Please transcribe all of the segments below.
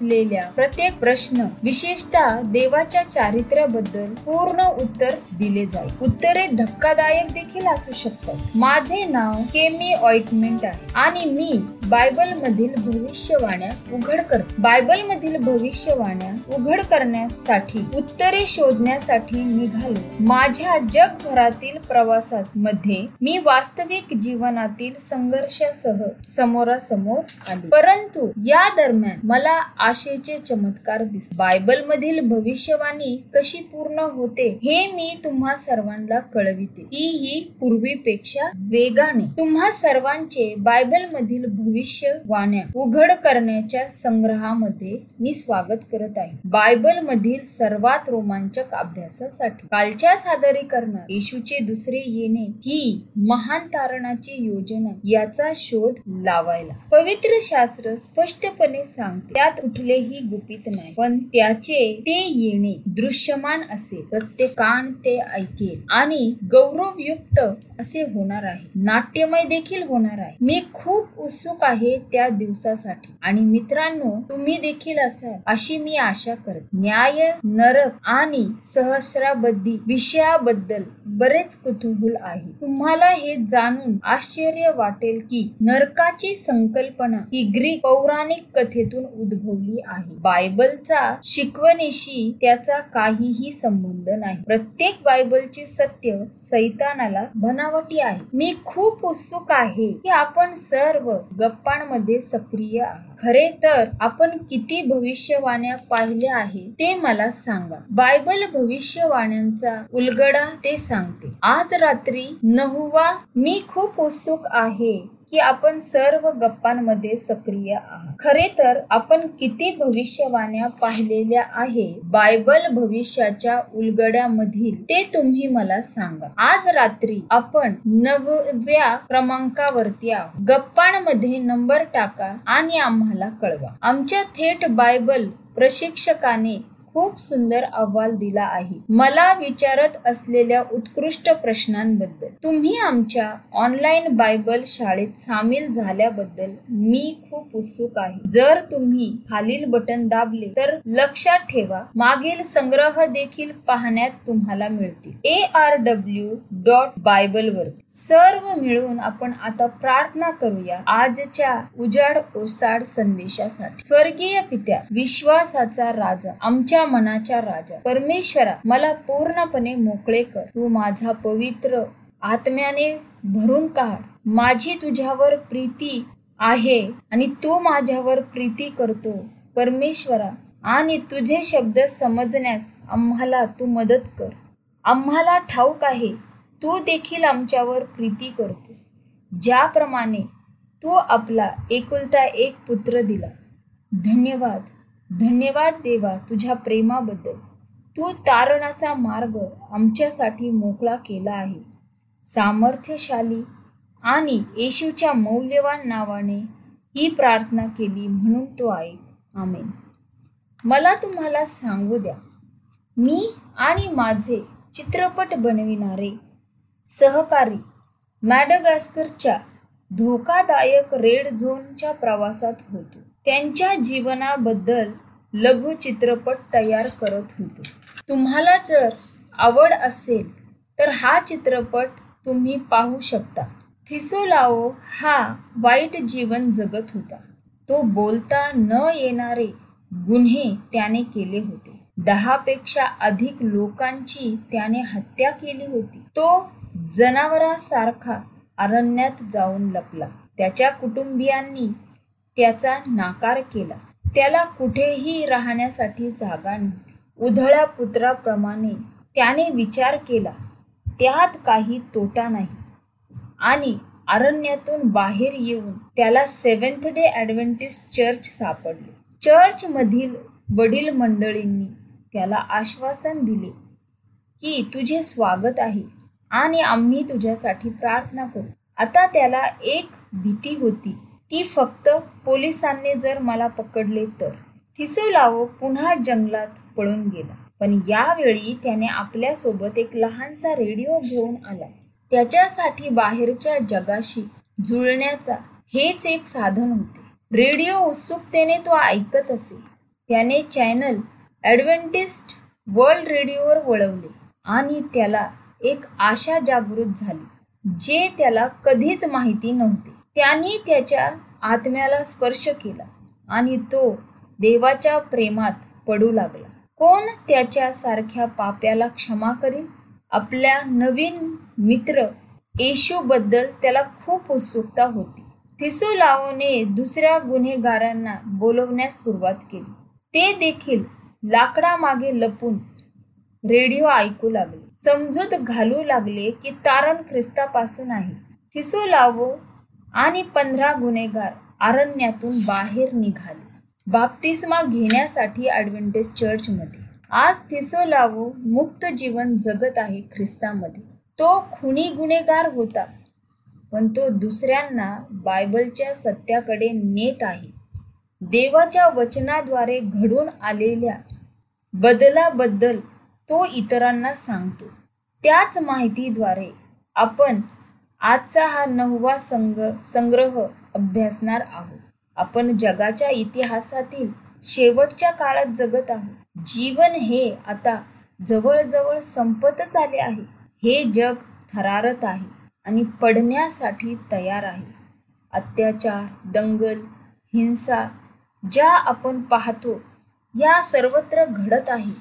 असलेल्या प्रत्येक प्रश्न विशेषतः देवाच्या चारित्र्याबद्दल पूर्ण उत्तर दिले जाईल. उत्तरे धक्कादायक देखील असू शकतात. माझे नाव केमी ऑइटमेंट आहे आणि मी बायबल मधील भविष्यवाण्या उघड कर. बायबल मधील भविष्यवाण्या उघड करण्यासाठी उत्तरे शोधण्यासाठी निघालो. माझ्या जगभरातील प्रवासात मध्ये मी वास्तविक जीवनातील संघर्षासह समोरासमोर आले. परंतु या दरम्यान मला आशेचे चमत्कार दिस बायबल मधील भविष्यवाणी कशी पूर्ण होते हे मी तुम्हा सर्वांना कळविते. ती ही पूर्वीपेक्षा वेगाने. तुम्हा सर्वांचे बायबल मधील भविष्यवाण्या उघड करण्याच्या संग्रहामध्ये मी स्वागत करत आहे. बायबल मधील सर्वात रोमांचक अभ्यासासाठी. कालच्या सादरीकरणात येशूचे दुसरे येणे ही महान तारणाची योजना याचा शोध लावायला. पवित्र शास्त्र स्पष्टपणे सांगते त्यात कुठलेही गुपित नाही पण त्याचे ते येणे दृश्यमान असेल. प्रत्येक कान ते ऐकेल आणि गौरवयुक्त असे होणार आहे. नाट्यमय देखील होणार आहे. मी खूप उत्सुक आहे त्या दिवसासाठी. आणि मित्रांनो तुम्ही देखील असाल अशी मी आशा करते. न्याय नरक आणि सहस्राबद्धी विषयाबद्दल बरेच कुतूहल आहे. तुम्हाला हे जाणून आश्चर्य वाटेल की नरकाची संकल्पना ही ग्रीक पौराणिक कथेतून उद्भवली आहे. बायबलचा शिकवणीशी त्याचा काहीही संबंध नाही. प्रत्येक बायबलचे सत्य सैतानाला बनावटी आहे. मी खूप उत्सुक आहे की आपण सर्व गप्पांमध्ये सक्रिय खरे तर आपण किती भविष्यवाण्या पाहिल्या आहे ते मला सांगा. बायबल भविष्यवाण्यांचा उलगडा ते सांगते. आज रात्री नहुवा मी खूप उत्सुक आहे. की आपण सर्व गप्पांमध्ये सक्रिय आहात. खरे तर आपण किती भविष्यवाण्या पाहिलेल्या आहे बायबल भविष्याच्या उलगड्यामधील ते तुम्ही मला सांगा. आज रात्री आपण नवव्या क्रमांकावरती आहोत. गप्पांमध्ये नंबर टाका आणि आम्हाला कळवा. आमच्या थेट बायबल प्रशिक्षकाने खूप सुंदर अहवाल दिला आहे. मला विचारत असलेल्या उत्कृष्ट प्रश्नांबद्दल. तुम्ही आमच्या ऑनलाईन बायबल शाळेत सामील झाल्याबद्दल मी खूप उत्सुक आहे. जर तुम्ही खालील बटन दाबले तर लक्षात ठेवा मागील संग्रह देखील पाहण्यात तुम्हाला मिळतील. A R W dot Bible वर सर्व मिळून आपण आता प्रार्थना करूया आजच्या उजाड ओसाड संदेशासाठी. स्वर्गीय पित्या विश्वासाचा राजा आमच्या मनाच्या राजा परमेश्वरा मला पूर्णपणे मोकळे कर. तू माझा पवित्र आत्म्याने भरून काढ. माझी तुझ्यावर प्रीती आहे आणि तू माझ्यावर प्रीती करतो. परमेश्वरा आणि तुझे शब्द समजण्यास आम्हाला तू मदत कर. आम्हाला ठाऊक आहे तू देखील आमच्यावर प्रीती करतोस. ज्याप्रमाणे तू आपला एकुलता एक पुत्र दिला. धन्यवाद. धन्यवाद देवा तुझ्या प्रेमाबद्दल. तू तारणाचा मार्ग आमच्यासाठी मोकळा केला आहे. सामर्थ्यशाली आणि येशूच्या मौल्यवान नावाने ही प्रार्थना केली म्हणून तो ऐक आमेन. मला तुम्हाला सांगू द्या. मी आणि माझे चित्रपट बनविणारे सहकारी मॅडगास्करच्या धोकादायक रेड झोनच्या प्रवासात होतो. त्यांच्या जीवनाबद्दल लघु चित्रपट तयार करत होतो. तुम्हाला जर आवड असेल तर हा चित्रपट तुम्ही पाहू शकता. थिसोलाओ हा वाईट जीवन जगत होता. तो बोलता न येणारे गुन्हे त्याने केले होते. दहापेक्षा अधिक लोकांची त्याने हत्या केली होती. तो जनावरासारखा अरण्यात जाऊन लपला. त्याच्या कुटुंबियांनी त्याचा नाकार केला. त्याला कुठेही राहण्यासाठी जागा नव्हती. उधळ्या पुत्राप्रमाणे त्याने विचार केला त्यात काही तोटा नाही आणि अरण्यातून बाहेर येऊन त्याला सेव्हन्थ डे ॲडव्हेंटिस्ट चर्च सापडले. चर्चमधील वडील मंडळींनी त्याला आश्वासन दिले की तुझे स्वागत आहे आणि आम्ही तुझ्यासाठी प्रार्थना करू आता त्याला एक भीती होती. ती फक्त पोलिसांनी जर मला पकडले तर. थिसोलावो पुन्हा जंगलात पळून गेला. पण यावेळी त्याने आपल्यासोबत एक लहानसा रेडिओ घेऊन आला. त्याच्यासाठी बाहेरच्या जगाशी जुळण्याचा हेच एक साधन होते. रेडिओ उत्सुकतेने तो ऐकत असे. त्याने चॅनल ॲडव्हेंटिस्ट वर्ल्ड रेडिओवर वळवले आणि त्याला एक आशा जागृत झाली जे त्याला कधीच माहिती नव्हते. त्यांनी त्याच्या आत्म्याला स्पर्श केला आणि तो देवाच्या प्रेमात पडू लागला. कोण त्याच्या सारख्या पाप्याला क्षमा करील आपल्या नवीन मित्र येशूबद्दल त्याला खूप उत्सुकता होती. थिसोलाओने दुसऱ्या गुन्हेगारांना बोलवण्यास सुरुवात केली. ते देखील लाकडामागे लपून रेडिओ ऐकू लागले. समजूत घालू लागले की तारण ख्रिस्तापासून आहे. थिसोलावो आणि पंधरा गुन्हेगार अरण्यातून बाहेर निघाले. बाप्तिस्मा घेण्यासाठी ॲडव्हेंटेज चर्चमध्ये आज थिसोलावो मुक्त जीवन जगत आहे ख्रिस्तामध्ये. तो खुनी गुन्हेगार होता पण तो दुसऱ्यांना बायबलच्या सत्याकडे नेत आहे. देवाच्या वचनाद्वारे घडून आलेल्या बदलाबद्दल तो इतरांना सांगतो. त्याच माहितीद्वारे आपण आजचा हा नववा संग संग्रह अभ्यासणार आहोत. आपण जगाच्या इतिहासातील शेवटच्या काळात जगत आहोत. जीवन हे आता जवळजवळ संपतच आले आहे. हे जग थरारत आहे आणि पडण्यासाठी तयार आहे. अत्याचार दंगल हिंसा ज्या आपण पाहतो या सर्वत्र घडत आहे.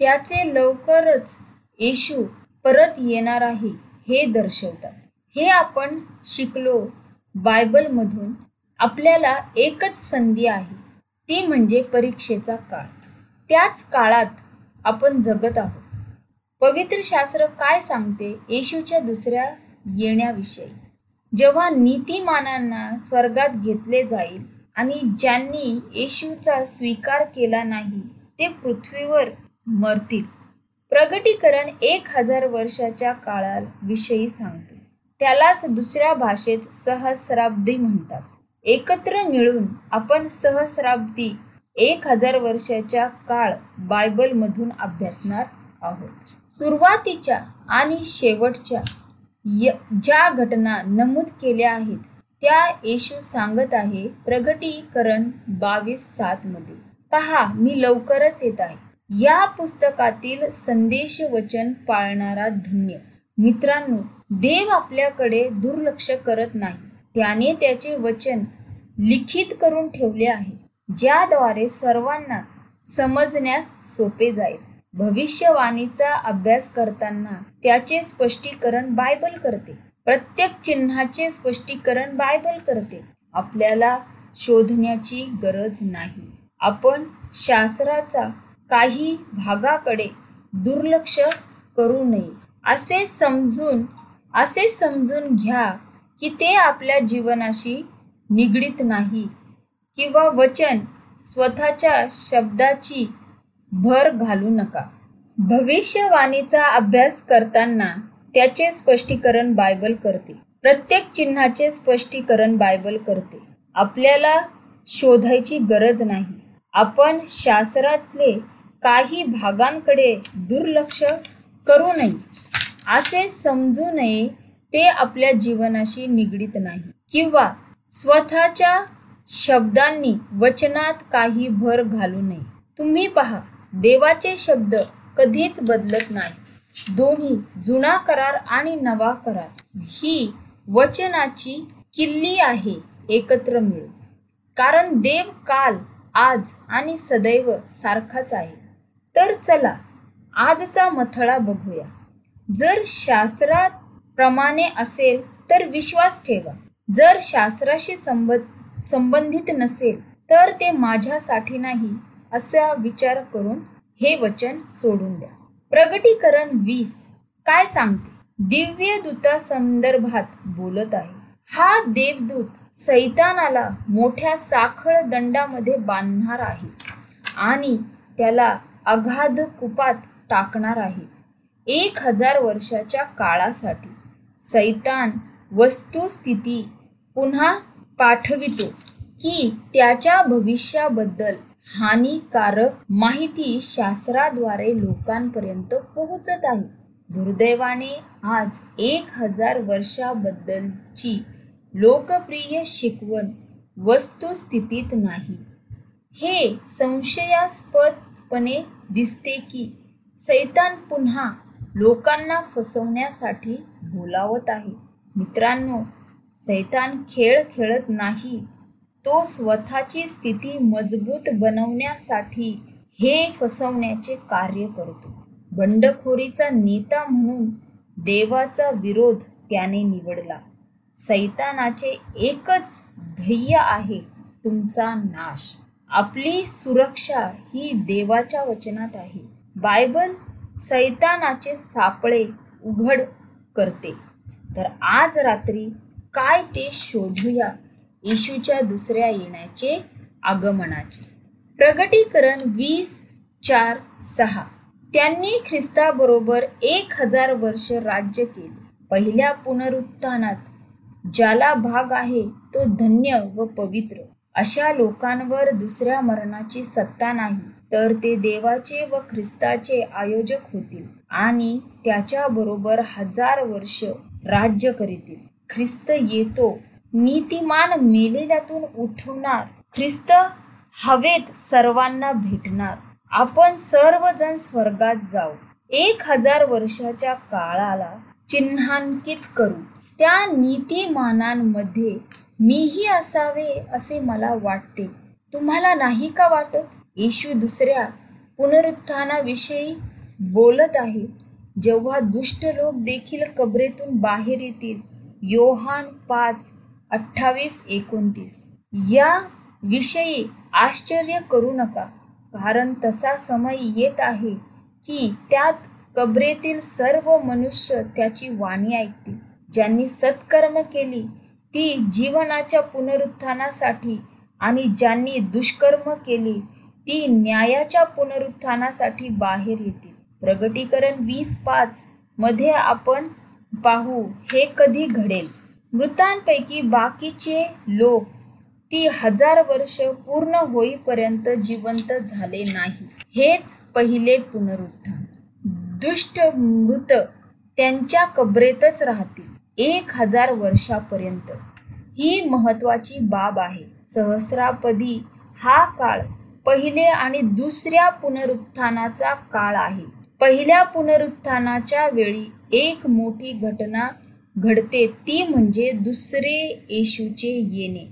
त्याचे लवकरच येशू परत येणार आहे हे दर्शवतात. हे आपण शिकलो बायबलमधून. आपल्याला एकच संधी आहे ती म्हणजे परीक्षेचा काळ. त्याच काळात आपण जगत आहोत. पवित्र शास्त्र काय सांगते? येशूच्या दुसऱ्या येण्याविषयी. जेव्हा नीतिमानांना स्वर्गात घेतले जाईल आणि ज्यांनी येशूचा स्वीकार केला नाही ते पृथ्वीवर मरतील. प्रगटीकरण एक हजार वर्षाच्या काळाविषयी सांगतो. त्यालाच दुसऱ्या भाषेत सहस्राब्दी म्हणतात. एकत्र मिळून आपण सहस्राब्दी एक हजार वर्षाच्या काळ बायबलमधून अभ्यासणार आहोत. सुरुवातीच्या आणि शेवटच्या ज्या घटना नमूद केल्या आहेत त्या येशू सांगत आहे प्रगटीकरण बावीस सात मध्ये. पहा मी लवकरच येत आहे. या पुस्तकातील संदेश वचन पाळणारा धन्य. मित्रांनो देव आपल्याकडे दुर्लक्ष करत नाही. त्याने त्याचे वचन लिखित करून ठेवले आहे ज्याद्वारे सर्वांना समजण्यास सोपे जाईल. भविष्यवाणीचा अभ्यास करताना त्याचे स्पष्टीकरण बायबल करते. प्रत्येक चिन्हाचे स्पष्टीकरण बायबल करते. आपल्याला शोधण्याची गरज नाही. आपण शास्त्राचा काही भागाकडे दुर्लक्ष करू नये असे समजून असे समजून घ्या की ते आपल्या जीवनाशी निगडीत नाही किंवा वचन स्वतःच्या शब्दाची भर घालू नका. भविष्यवाणीचा अभ्यास करताना त्याचे स्पष्टीकरण बायबल करते. प्रत्येक चिन्हाचे स्पष्टीकरण बायबल करते. आपल्याला शोधायची गरज नाही. आपण शास्त्रातले काही भागांकडे दुर्लक्ष करू नये. असे समजू नये ते आपल्या जीवनाशी निगडीत नाही. किंवा स्वतःच्या शब्दांनी वचनात काही भर घालू नये. तुम्ही पहा देवाचे शब्द कधीच बदलत नाही दोन्ही जुना करार आणि नवा करार. ही वचनाची किल्ली आहे एकत्र मिळून. कारण देव काल आज आणि सदैव सारखाच आहे. तर चला आजचा मथळा बघूया. जर शास्त्राप्रमाणे असेल तर विश्वास ठेवा. जर शास्त्राशी संबंध संबंधित नसेल तर ते माझ्यासाठी नाही असा विचार करून हे वचन सोडून द्या. प्रगटीकरण वीस काय सांगते? दिव्य दूता संदर्भात बोलत आहे. हा देवदूत सैतानाला मोठ्या साखळ दंडामध्ये बांधणार आहे आणि त्याला अगाध कुपात टाकणार आहे. एक हजार वर्षाच्या काळासाठी सैतान वस्तुस्थिती पुन्हा पाठवितो की त्याच्या भविष्याबद्दल हानिकारक माहिती शास्त्राद्वारे लोकांपर्यंत पोहोचत आहे. दुर्दैवाने आज एक हजार वर्षाबद्दलची लोकप्रिय शिकवण वस्तुस्थितीत नाही. हे संशयास्पदपणे दिसते की सैतान पुन्हा लोकांना फसवण्यासाठी बोलावत आहे. मित्रांनो सैतान खेळ खेळत नाही. तो स्वतःची स्थिती मजबूत बनवण्यासाठी हे फसवण्याचे कार्य करतो. बंडखोरीचा नेता म्हणून देवाचा विरोध त्याने निवडला. सैतानाचे एकच ध्येय आहे तुमचा नाश. आपली सुरक्षा ही देवाच्या वचनात आहे. बायबल सैतानाचे सापळे उघड करते. तर आज रात्री काय ते शोधूया येशूच्या दुसऱ्या येण्याचे आगमनाचे. प्रगटीकरण वीस चार सहा. त्यांनी ख्रिस्ताबरोबर एक हजार वर्ष राज्य केले. पहिल्या पुनरुत्थानात ज्याला भाग आहे तो धन्य व पवित्र. अशा लोकांवर दुसऱ्या मरणाची सत्ता नाही. तर ते देवाचे व ख्रिस्ताचे आयोजक होतील आणि त्याच्या बरोबर हजार वर्ष राज्य करीतील. ख्रिस्त येतो. नीतिमान मेलेल्यातून उठवणार. ख्रिस्त हवेत सर्वांना भेटणार. आपण सर्वजण स्वर्गात जाऊ. एक हजार वर्षाच्या काळाला चिन्हांकित करू. त्या नीतिमानांमध्ये मीही असावे असे मला वाटते. तुम्हाला नाही का वाटत? येशू दुसऱ्या पुनरुत्थानाविषयी बोलत आहे. जेव्हा दुष्ट लोक देखील कबरेतून बाहेर येतील योहान पाच अठ्ठावीस एकोणतीस. या विषयी आश्चर्य करू नका कारण तसा समय येत आहे की त्यात कबरेतील सर्व मनुष्य त्याची वाणी ऐकतील. ज्यांनी सत्कर्म केली ती जीवनाच्या पुनरुत्थानासाठी आणि ज्यांनी दुष्कर्म केली ती न्यायाच्या पुनरुत्थानासाठी बाहेर येतील. प्रगटीकरण वीस पाच मध्ये आपण पाहू हे कधी घडेल. मृतांपैकी बाकीचे लोक ती हजार वर्ष पूर्ण होईपर्यंत जिवंत झाले नाही. हेच पहिले पुनरुत्थान. दुष्ट मृत त्यांच्या कबरेतच राहतील एक हजार वर्षापर्यंत. ही महत्वाची बाब आहे. सहस्रापदी हा काळ पहिले आणि दुसऱ्या पुनरुत्थानाचा काळ आहे. पहिल्या पुनरुत्थानाच्या वेळी एक मोठी घटना घडते ती म्हणजे दुसरे येशूचे येणे.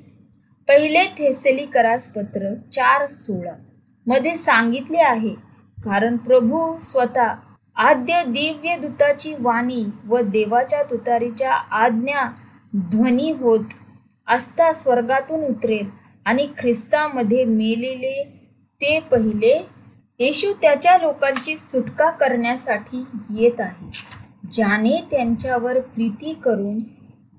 पहिले थेसेलिकरास पत्र चार सोळा मध्ये सांगितले आहे कारण प्रभू स्वतः आद्य दिव्य दूताची वाणी व देवाच्या तुतारीच्या आज्ञा ध्वनी होत असता स्वर्गातून उतरेल आणि ख्रिस्तामध्ये मेलेले ते पहिले येशू त्याच्या लोकांची सुटका करण्यासाठी येत आहे ज्याने त्यांच्यावर प्रीती करून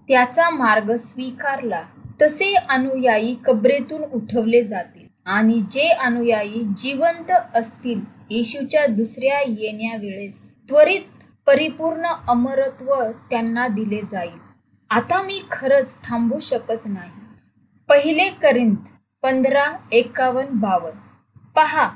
त्याचा मार्ग स्वीकारला. तसे अनुयायी कबरेतून उठवले जातील आणि जे अनुयायी जिवंत असतील येशूच्या दुसऱ्या येण्यावेळेस त्वरित परिपूर्ण अमरत्व त्यांना दिले जाईल. आता मी खरंच थांबू शकत नाही. पहिले करिंत पंधरा एकावन्न बावन्न. पहा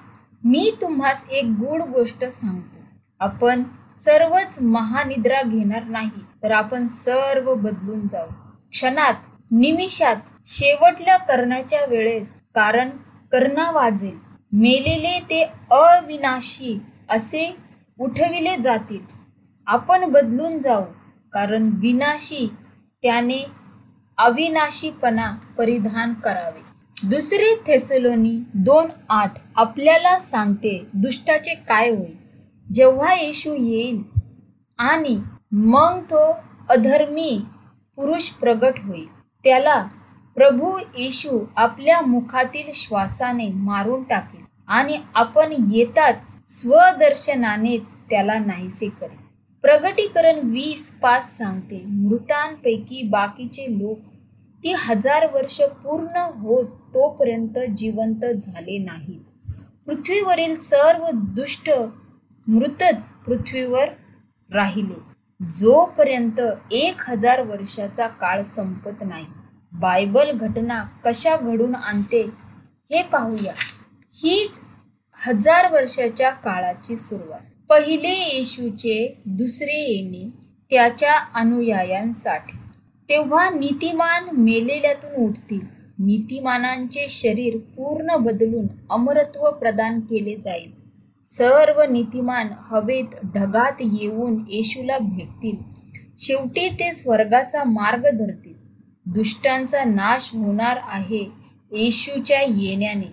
मी तुम्हास एक गूढ गोष्ट सांगतो. आपण सर्वच महानिद्रा घेणार नाही तर आपण सर्व बदलून जाऊ. क्षणात निमिषात शेवटल्या करण्याच्या वेळेस कारण करणा वाजेल. मेलेले ते अविनाशी असे उठविले जातील. आपण बदलून जाऊ कारण विनाशी त्याने अविनाशीपणा परिधान करावे. दुसरी थेसलोनी दोन आठ आपल्याला सांगते दुष्टाचे काय होईल. जेव्हा येशू येईल आणि मग तो अधर्मी पुरुष प्रगट होईल त्याला प्रभू येशू आपल्या मुखातील श्वासाने मारून टाकेल आणि आपण येताच स्वदर्शनानेच त्याला नाहीसे करेल. प्रगटीकरण वीस पाच सांगते मृतांपैकी बाकीचे लोक ती हजार वर्ष पूर्ण होत तोपर्यंत जिवंत झाले नाहीत. पृथ्वीवरील सर्व दुष्ट मृतच पृथ्वीवर राहिले. जोपर्यंत एक हजार वर्षाचा काळ संपत नाही बायबल घटना कशा घडून आणते हे पाहूया. हीच हजार वर्षाच्या काळाची सुरुवात. पहिले येशूचे दुसरे येणे त्याच्या अनुयायांसाठी. तेव्हा नीतिमान मेलेल्यातून उठतील. नीतिमानांचे शरीर पूर्ण बदलून अमरत्व प्रदान केले जाईल. सर्व नीतिमान हवेत ढगात येऊन येशूला भेटतील. शेवटी ते स्वर्गाचा मार्ग धरतील. दुष्टांचा नाश होणार आहे येशूच्या येण्याने.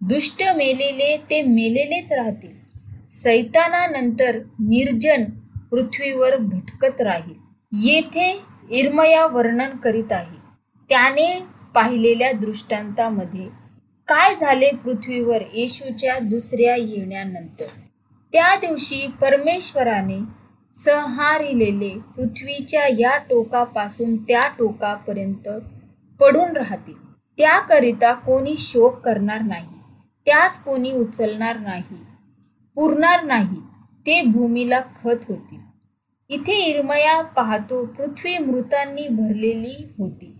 दुष्ट मेलेले ते मेलेलेच राहतील. सैतानानंतर निर्जन पृथ्वीवर भटकत राहील. येथे इर्मया वर्णन करीत आहे. त्याने पाहिलेल्या दृष्टांतामध्ये काय झाले पृथ्वीवर येशूच्या दुसऱ्या येण्यानंतर? त्या दिवशी परमेश्वराने संहारिलेले पृथ्वीच्या या टोकापासून त्या टोकापर्यंत पडून राहतील. त्याकरिता कोणी शोक करणार नाही. त्यास कोणी उचलणार नाही. पुरणार नाही. ते भूमीला खत होतील. इथे इरमया पाहतो पृथ्वी मृतांनी भरलेली होती.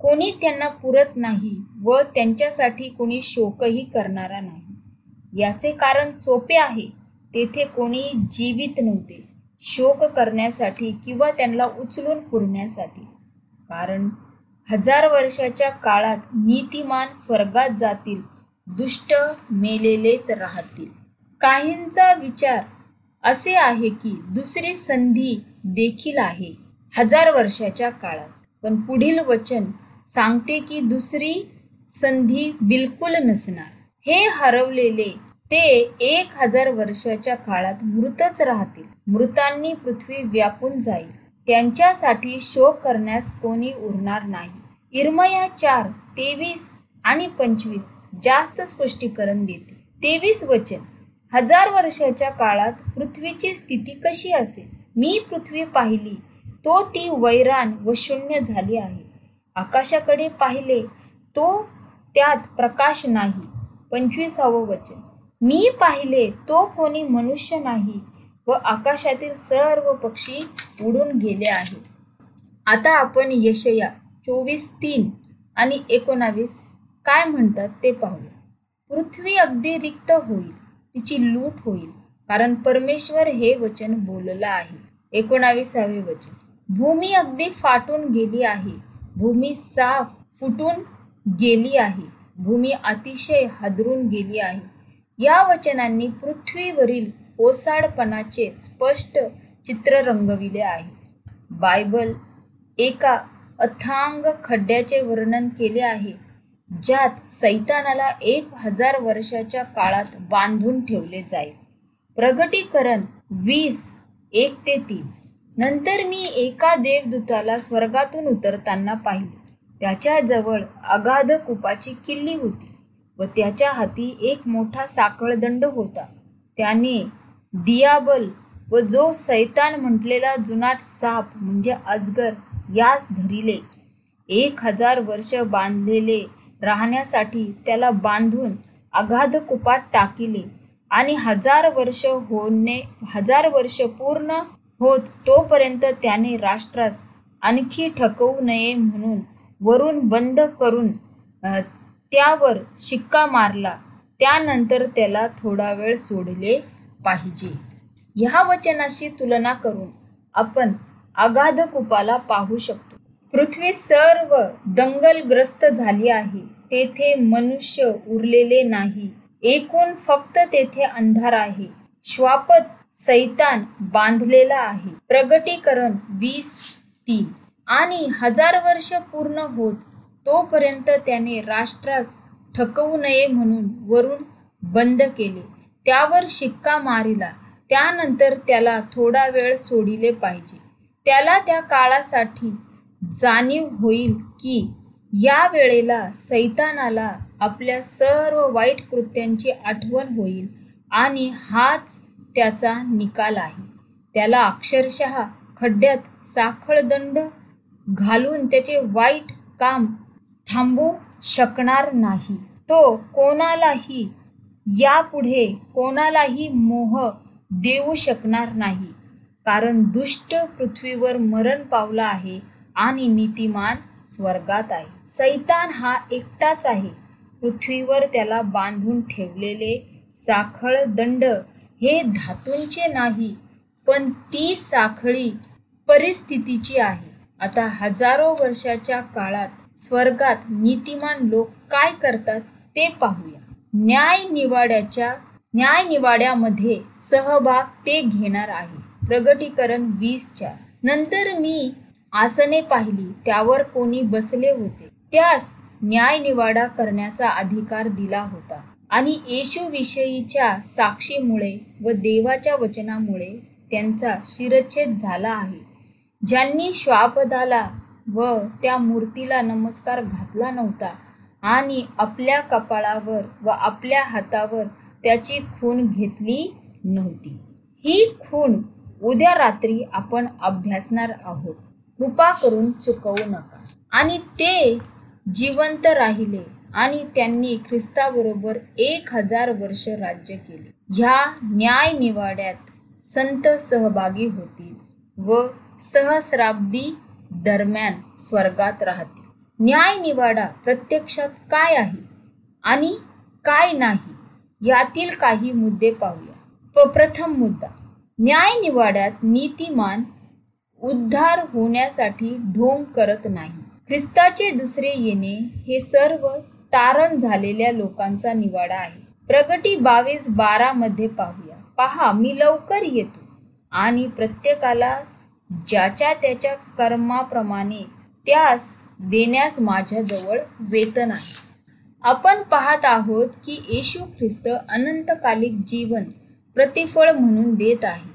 कोणी त्यांना पुरत नाही व त्यांच्यासाठी कोणी शोकही करणारा नाही. याचे कारण सोपे आहे तेथे कोणी जीवित नव्हते शोक करण्यासाठी किंवा त्यांना उचलून पुरण्यासाठी. कारण हजार वर्षाच्या काळात नीतिमान स्वर्गात जातील दुष्ट मेलेलेच राहतील. काहींचा विचार असे आहे की दुसरी संधी देखील आहे हजार वर्षाच्या काळात. पण पुढील वचन सांगते की दुसरी संधी बिलकुल नसणार. हे हरवलेले ते एक हजार वर्षाच्या काळात मृतच राहतील. मृतांनी पृथ्वी व्यापून जाईल. त्यांच्यासाठी शोक करण्यास कोणी उरणार नाही. इरमया चार तेवीस आणि पंचवीस जास्त स्पष्टीकरण देते. तेवीस वचन. हजार वर्षाच्या काळात पृथ्वीची स्थिती कशी असेल? मी पृथ्वी पाहिली तो ती वैराण व शून्य झाली आहे. आकाशाकडे पाहिले तो त्यात प्रकाश नाही. पंचवीसावं वचन. मी पाहिले तो कोणी मनुष्य नाही व आकाशातील सर्व पक्षी उडून गेले आहे आता आपण यशया चोवीस तीन आणि एकोणावीस काय म्हणतात ते पाहू पृथ्वी अगदी रिक्त होईल. तिची लूट होईल. कारण परमेश्वर हे वचन बोललं आहे. एकोणावीसावे वचन. भूमी अगदी फाटून गेली आहे. भूमी साफ फुटून गेली आहे. भूमी अतिशय हादरून गेली आहे. या वचनांनी पृथ्वीवरील ओसाडपणाचे स्पष्ट चित्र रंगविले आहे. बायबल एका अथांग खड्ड्याचे वर्णन केले आहे. ज्यात सैतानाला एक हजार वर्षाच्या काळात बांधून ठेवले जाईल. प्रगटीकरण वीस एक ते तीन. नंतर मी एका देवदूताला स्वर्गातून उतरताना पाहिले. त्याच्याजवळ अगाध कुपाची किल्ली होती व त्याच्या हाती एक मोठा साखळदंड होता. त्याने दियाबल व जो सैतान म्हटलेला जुनाट साप म्हणजे अजगर यास धरिले. एक हजार वर्ष बांधलेले राहण्यासाठी त्याला बांधून अगाध कुपात टाकिले. आणि हजार वर्ष होणे हजार वर्ष पूर्ण होत तोपर्यंत त्याने राष्ट्रास आणखी ठकवू नये म्हणून वरून बंद करून त्यावर शिक्का मारला. त्यानंतर त्याला थोडा वेळ सोडले पाहिजे. ह्या वचनाशी तुलना करून आपण अगाध कुपाला पाहू शकतो. पृथ्वी सर्व दंगलग्रस्त झाली आहे. तेथे मनुष्य उरलेले नाही. एकूण फक्त तेथे अंधार आहे. श्वापत सैतान बांधलेला आहे. प्रगटीकरण वीस तीन. आणि हजार वर्ष पूर्ण होत तोपर्यंत त्याने राष्ट्रास ठकवू नये म्हणून वरून बंद केले. त्यावर शिक्का मारिला. त्यानंतर त्याला थोडा वेळ सोडिले पाहिजे. त्याला त्या काळासाठी जाणीव होईल की या वेळेला सैतानाला आपल्या सर्व वाईट कृत्यांची आठवण होईल आणि हाच त्याचा निकाल आहे. त्याला अक्षरशः खड्ड्यात साखळदंड घालून त्याचे वाईट काम थांबू शकणार नाही. तो कोणालाही यापुढे कोणालाही मोह देऊ शकणार नाही. कारण दुष्ट पृथ्वीवर मरण पावला आहे. आणि नीतिमान स्वर्गात आहे. सैतान हा एकटाच आहे. पृथ्वीवर त्याला बांधून ठेवलेले साखळ दंड हे धातूंचे नाही पण ती साखळी परिस्थितीची आहे. आता हजारो वर्षाच्या काळात स्वर्गात नीतिमान लोक काय करतात ते पाहूया. न्याय निवाड्याच्या न्याय निवाड्यामध्ये सहभाग ते घेणार आहे. प्रगटीकरण वीस चार नंतर मी आसने पाहिली त्यावर कोणी बसले होते. त्यास न्याय निवाडा करण्याचा अधिकार दिला होता. आणि येशू विषयीच्या साक्षीमुळे व देवाच्या वचनामुळे त्यांचा शिरच्छेद झाला आहे. ज्यांनी श्वापदाला व त्या मूर्तीला नमस्कार घातला नव्हता आणि आपल्या कपाळावर व आपल्या हातावर त्याची खून घेतली नव्हती. ही खून उद्या रात्री आपण अभ्यासणार आहोत. कृपा करून चुकवू नका. आणि ते जिवंत राहिले आणि त्यांनी ख्रिस्ताबरोबर एक हजार वर्ष राज्य केले. ह्या न्याय निवाड्यात संत सहभागी होतील व सहस्राब्दी दरम्यान स्वर्गात राहतील. न्याय निवाडा प्रत्यक्षात काय आहे आणि काय नाही यातील काही मुद्दे पाहूया. प्रथम मुद्दा. न्याय निवाड्यात नीतिमान उद्धार होण्यासाठी ढोंग करत नाही. ख्रिस्ताचे दुसरे येणे हे सर्व तारण झालेल्या लोकांचा निवाडा आहे. प्रगटी बावीस बारा मध्ये पाहूया. पहा मी लवकर येतो. आणि प्रत्येकाला ज्याच्या त्याच्या कर्माप्रमाणे त्यास देण्यास माझ्याजवळ वेतन आहे. आपण पाहत आहोत की येशू ख्रिस्त अनंतकालिक जीवन प्रतिफळ म्हणून देत आहे.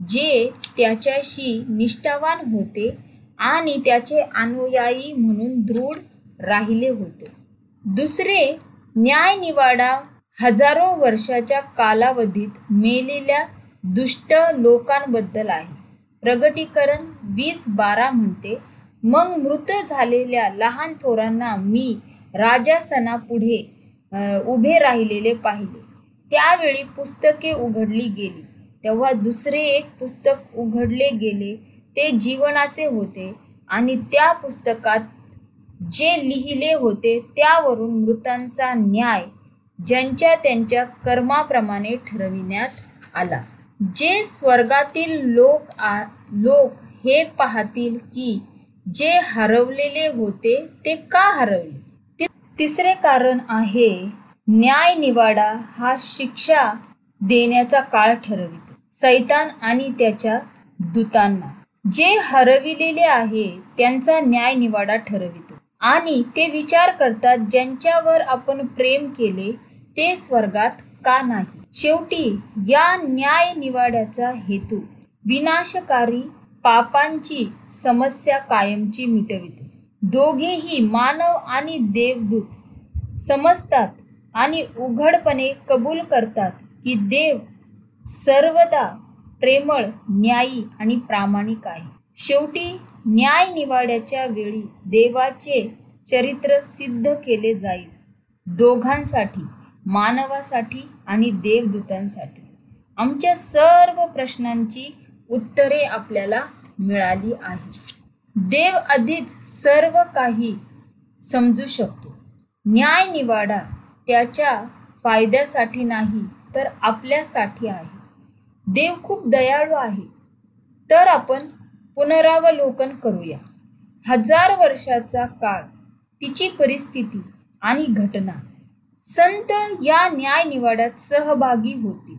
जे त्याच्याशी निष्ठावान होते आणि त्याचे अनुयायी म्हणून दृढ राहिले होते. दुसरे न्याय निवाडा हजारो वर्षाच्या कालावधीत मेलेल्या दुष्ट लोकांबद्दल आहे. प्रगटीकरण वीस बारा म्हणते मग मृत झालेल्या लहान थोरांना मी राजासनापुढे उभे राहिलेले पाहिले. त्यावेळी पुस्तके उघडली गेली. तेव्हा दुसरे एक पुस्तक उघडले गेले ते जीवनाचे होते. आणि त्या पुस्तकात जे लिहिले होते त्यावरून मृतांचा न्याय ज्यांच्या त्यांच्या कर्माप्रमाणे ठरविण्यात आला. जे स्वर्गातील लोक आ लोक हे पाहतील की जे हरवलेले होते ते का हरवले? तिसरे कारण आहे न्याय निवाडा हा शिक्षा देण्याचा काळ ठरवितो. सैतान आणि त्याच्या दूतांना. जे हरविलेले आहे त्यांचा न्याय निवाडा ठरवितो. आणि ते विचार करतात ज्यांच्यावर आपण प्रेम केले ते स्वर्गात का नाही? शेवटी या न्याय निवाड्याचा हेतू विनाशकारी पापांची समस्या कायमची मिटवितो. दोघेही मानव आणि देवदूत समजतात आणि उघडपणे कबूल करतात की देव सर्वदा प्रेमळ न्यायी आणि प्रामाणिक आहे. शेवटी न्याय निवाड्याच्या वेळी देवाचे चरित्र सिद्ध केले जाईल. दोघांसाठी मानवासाठी आणि देवदूतांसाठी. आमच्या सर्व प्रश्नांची उत्तरे आपल्याला मिळाली आहे देव आधीच सर्व काही समजू शकतो. न्याय निवाडा त्याच्या फायद्यासाठी नाही तर आपल्यासाठी आहे. देव खूप दयाळू आहे. तर आपण पुनरावलोकन करूया. हजार वर्षाचा काळ तिची परिस्थिती आणि घटना. संत या न्याय निवाड्यात सहभागी होती.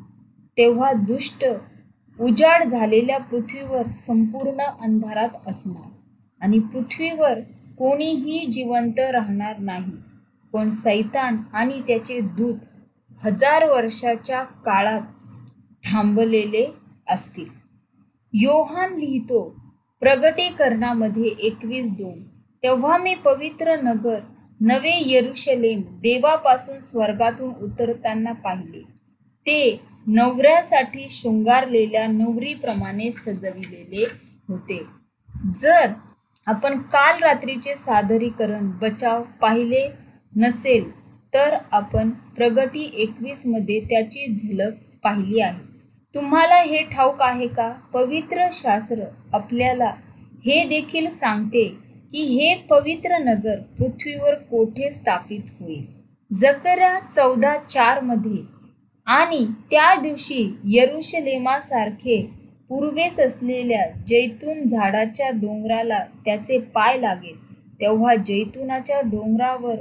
तेव्हा दुष्ट उजाड झालेल्या पृथ्वीवर संपूर्ण अंधारात असणार. आणि पृथ्वीवर कोणीही जिवंत राहणार नाही. पण सैतान आणि त्याचे दूत हजार वर्षाच्या काळात थांबलेले असतील. योहान लिहितो प्रगटीकरणामध्ये एकवीस दोन. तेव्हा मी पवित्र नगर नवे येरुशलेम देवापासून स्वर्गातून उतरताना पाहिले. ते नवऱ्यासाठी शृंगारलेल्या नवरीप्रमाणे सजविलेले होते. जर आपण काल रात्रीचे सादरीकरण बचाव पाहिले नसेल तर आपण प्रगती एकवीसमध्ये त्याची झलक पाहिली आहे. तुम्हाला हे ठाऊक आहे का? पवित्र शास्त्र आपल्याला हे देखील सांगते की हे पवित्र नगर पृथ्वीवर कोठे स्थापित होईल? जकरा चौदा चारमध्ये. आणि त्या दिवशी यरुशलेमासारखे पूर्वेस असलेल्या जैतून झाडाच्या डोंगराला त्याचे पाय लागेल. तेव्हा जैतुनाच्या डोंगरावर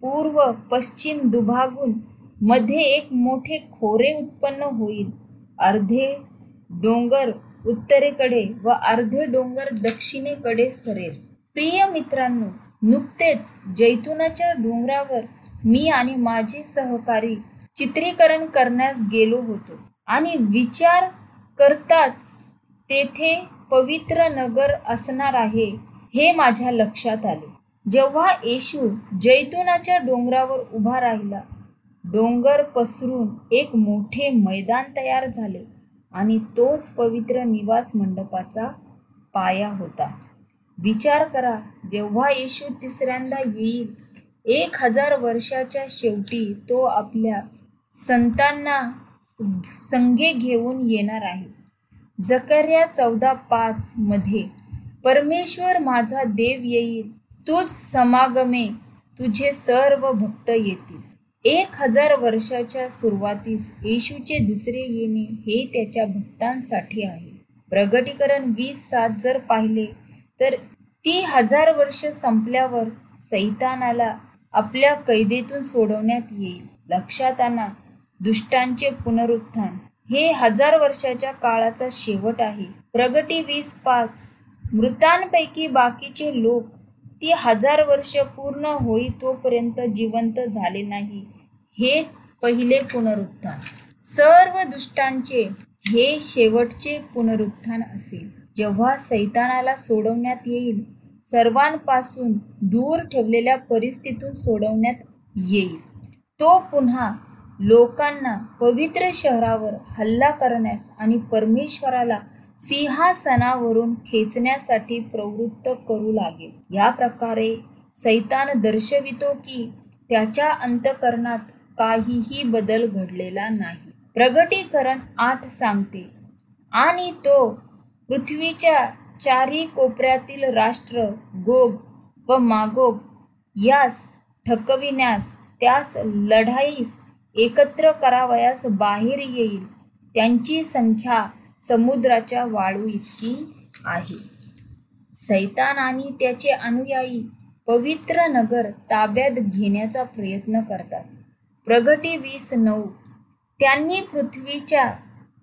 पूर्व पश्चिम दुभागून मध्ये एक मोठे खोरे उत्पन्न होईल. अर्धे डोंगर उत्तरेकडे व अर्धे डोंगर दक्षिणेकडे सरेल. प्रिय मित्रांनो नुकतेच जैतुनाच्या डोंगरावर मी आणि माझे सहकारी चित्रीकरण करण्यास गेलो होतो आणि विचार करताच तेथे पवित्र नगर असणार आहे हे माझ्या लक्षात आले. जेव्हा येशू जैतुनाच्या डोंगरावर उभा राहिला डोंगर पसरून एक मोठे मैदान तयार झाले आणि तोच पवित्र निवास मंडपाचा पाया होता. विचार करा जेव्हा येशू तिसऱ्यांदा येईल एक हजार वर्षाच्या शेवटी तो आपल्या संतांना संघे घेऊन येणार आहे. जकर्या चौदा पाच मध्ये परमेश्वर माझा देव येईल तुझ समागमे तुझे सर्व भक्त येतील. एक हजार वर्षाच्या सुरुवातीस येशूचे दुसरे येणे हे त्याच्या भक्तांसाठी आहे. प्रगटीकरण वीस सात जर पाहिले तर ती हजार वर्ष संपल्यावर सैतानाला आपल्या कैदेतून सोडवण्यात येईल. लक्षात आणा दुष्टांचे पुनरुत्थान हे हजार वर्षाच्या काळाचा शेवट आहे. प्रगती वीस पाच मृतांपैकी बाकीचे लोक ती हजार वर्ष पूर्ण होई तोपर्यंत जिवंत झाले नाही. हेच पहिले पुनरुत्थान. सर्व दुष्टांचे हे शेवटचे पुनरुत्थान असेल. जेव्हा सैतानाला सोडवण्यात येईल सर्वांपासून दूर ठेवलेल्या परिस्थितीतून सोडवण्यात येईल. तो पुन्हा लोकांना पवित्र शहरावर हल्ला करण्यास आणि परमेश्वराला सिंहासनावरून खेचण्यासाठी प्रवृत्त करू लागेल. या प्रकारे सैतान दर्शवितो की त्याच्या अंतकरणात काहीही बदल घडलेला नाही. प्रगटीकरण आठ सांगते. आणि तो पृथ्वीच्या चारी कोपऱ्यातील राष्ट्र गोग व मागोग यास ठकविण्यास त्यास लढाईस एकत्र करावयास बाहेर येईल. त्यांची संख्या समुद्राच्या वाळू इतकी आहे. सैतान आणि त्याचे अनुयायी पवित्र नगर ताब्यात घेण्याचा प्रयत्न करतात. प्रगटी वीस नऊ. त्यांनी पृथ्वीच्या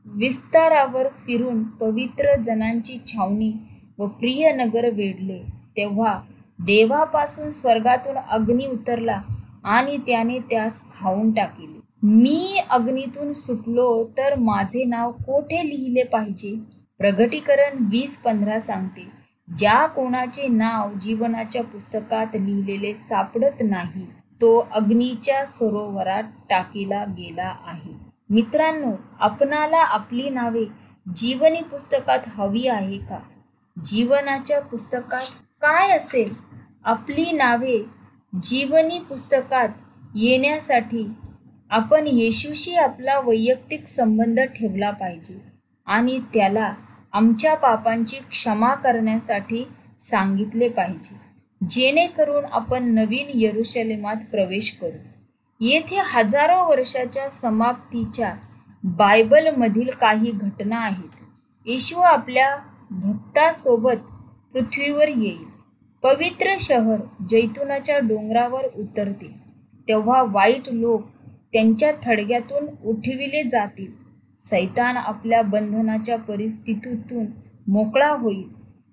विस्तारावर फिरून पवित्र जनांची छावणी व प्रिय नगर वेढले. तेव्हा देवापासून स्वर्गातून अग्नी उतरला आणि त्याने त्यास खाऊन टाकले. मी अग्नीतून सुटलो तर माझे नाव कोठे लिहिले पाहिजे? प्रगटीकरण वीस पंधरा सांगते. ज्या कोणाचे नाव जीवनाच्या पुस्तकात लिहिलेले सापडत नाही तो अग्नीच्या सरोवरात टाकीला गेला आहे. मित्रांनो आपणाला आपली नावे जीवनी पुस्तकात हवी आहे का? जीवनाच्या पुस्तकात काय असेल? आपली नावे जीवनी पुस्तकात येण्यासाठी आपण येशूशी आपला वैयक्तिक संबंध ठेवला पाहिजे आणि त्याला आमच्या पापांची क्षमा करण्यासाठी सांगितले पाहिजे. जेणेकरून आपण नवीन यरुशलेमात प्रवेश करू. येथे हजारो वर्षाच्या समाप्तीच्या बायबलमधील काही घटना आहेत. येशू आपल्या भक्तासोबत पृथ्वीवर येईल. पवित्र शहर जैतुनाच्या डोंगरावर उतरते. तेव्हा वाईट लोक त्यांच्या थडग्यातून उठविले जातील. सैतान आपल्या बंधनाच्या परिस्थितीतून मोकळा होईल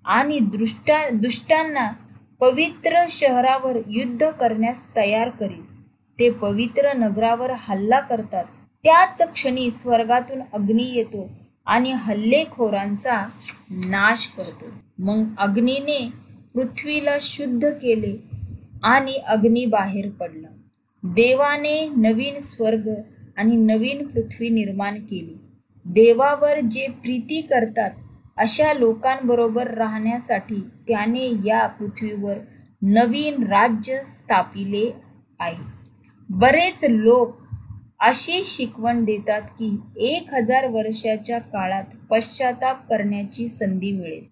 आणि दृष्टा दुष्टांना पवित्र शहरावर युद्ध करण्यास तयार करील. ते पवित्र नगरावर हल्ला करतात. त्याच क्षणी स्वर्गातून अग्नी येतो आणि हल्लेखोरांचा नाश करतो. मग अग्नीने पृथ्वीला शुद्ध केले आणि अग्नी बाहेर पडला. देवाने नवीन स्वर्ग आणि नवीन पृथ्वी निर्माण केली. देवावर जे प्रीती करतात अशा लोकांबरोबर राहण्यासाठी त्याने या पृथ्वीवर नवीन राज्य स्थापिले आहे. बरेच लोक अशी शिकवण देतात की एक हजार वर्षाच्या काळात पश्चाताप करण्याची संधी मिळेल.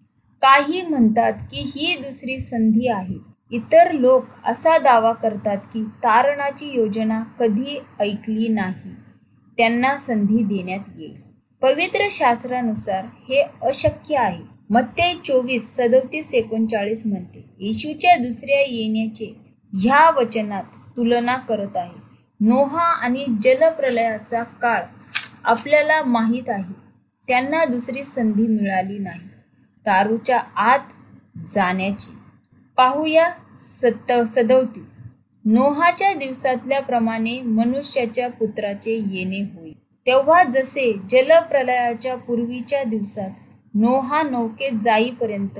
काही म्हणतात की ही दुसरी संधी आहे. इतर लोक असा दावा करतात की तारणाची योजना कधी ऐकली नाही. त्यांना संधी देण्यात येईल. पवित्र शास्त्रानुसार हे अशक्य आहे. मत्ते चोवीस सदोतीस एकोणचाळीस म्हणते. येशूच्या दुसऱ्या येण्याचे ह्या वचनात तुलना करत आहे. नोहा आणि जलप्रलयाचा काळ आपल्याला माहीत आहे. त्यांना दुसरी संधी मिळाली नाही. तारूच्या आत जाण्याची. पाहूया सत्त सदवतीस नोहाच्या दिवसातल्याप्रमाणे मनुष्याच्या पुत्राचे येणे तेव्हा जसे जलप्रलयाच्या पूर्वीच्या दिवसात नोहा नौकेत जाईपर्यंत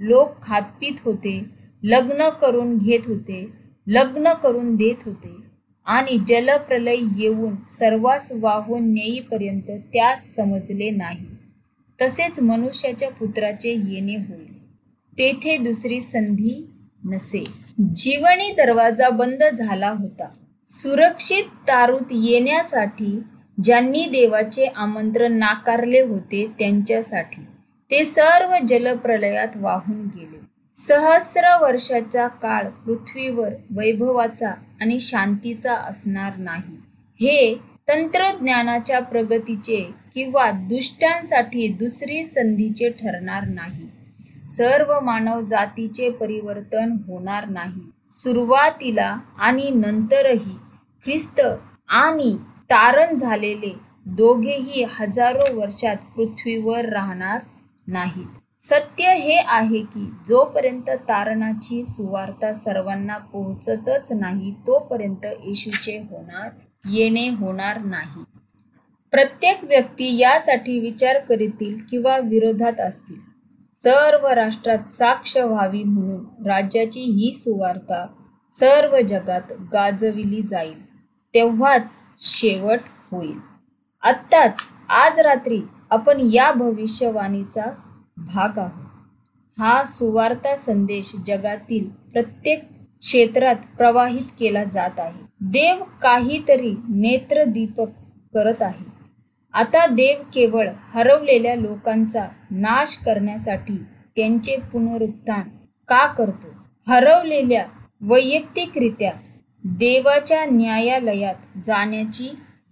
लोक खातपीत होते लग्न करून घेत होते लग्न करून देत होते आणि जलप्रलय येऊन सर्वांस वाहून नेईपर्यंत त्यास समजले नाही. तसेच मनुष्याच्या पुत्राचे येणे होईल तेथे दुसरी संधी नसे. जीवनी दरवाजा बंद झाला होता. सुरक्षित तारूत येण्यासाठी ज्यांनी देवाचे आमंत्रण नाकारले होते त्यांच्यासाठी ते सर्व जलप्रलयात वाहून गेले. सहस्र वर्षाचा काळ पृथ्वीवर वैभवाचा आणि शांतीचा असणार नाही. हे तंत्रज्ञानाच्या प्रगतीचे किंवा दुष्टांसाठी दुसरी संधीचे ठरणार नाही. सर्व मानव जातीचे परिवर्तन होणार नाही. सुरुवातीला आणि नंतरही ख्रिस्त आणि तारण झालेले दोघेही हजारो वर्षात पृथ्वीवर राहणार नाहीत. सत्य हे आहे की जोपर्यंत तारणाची सुवार्ता सर्वांना पोहोचतच नाही तोपर्यंत येशूचे होणार येणे होणार नाही. प्रत्येक व्यक्ती यासाठी विचार करीतील किंवा विरोधात असतील. सर्व राष्ट्रात साक्ष व्हावी म्हणून राज्याची ही सुवार्ता सर्व जगात गाजविली जाईल. तेव्हाच शेवट होईल. आत्ताच आज रात्री आपण या भविष्यवाणीचा भाग आहोत. हा सुवार्ता संदेश जगातील प्रत्येक क्षेत्रात प्रवाहित केला जात आहे. देव काहीतरी नेत्रदीपक करत आहे. आता देव केवळ हरवलेल्या लोकांचा नाश करण्यासाठी त्यांचे पुनरुत्थान का करतो? हरवलेल्या वैयक्तिकरित्या देवाच्या न्यायालयात जाण्याची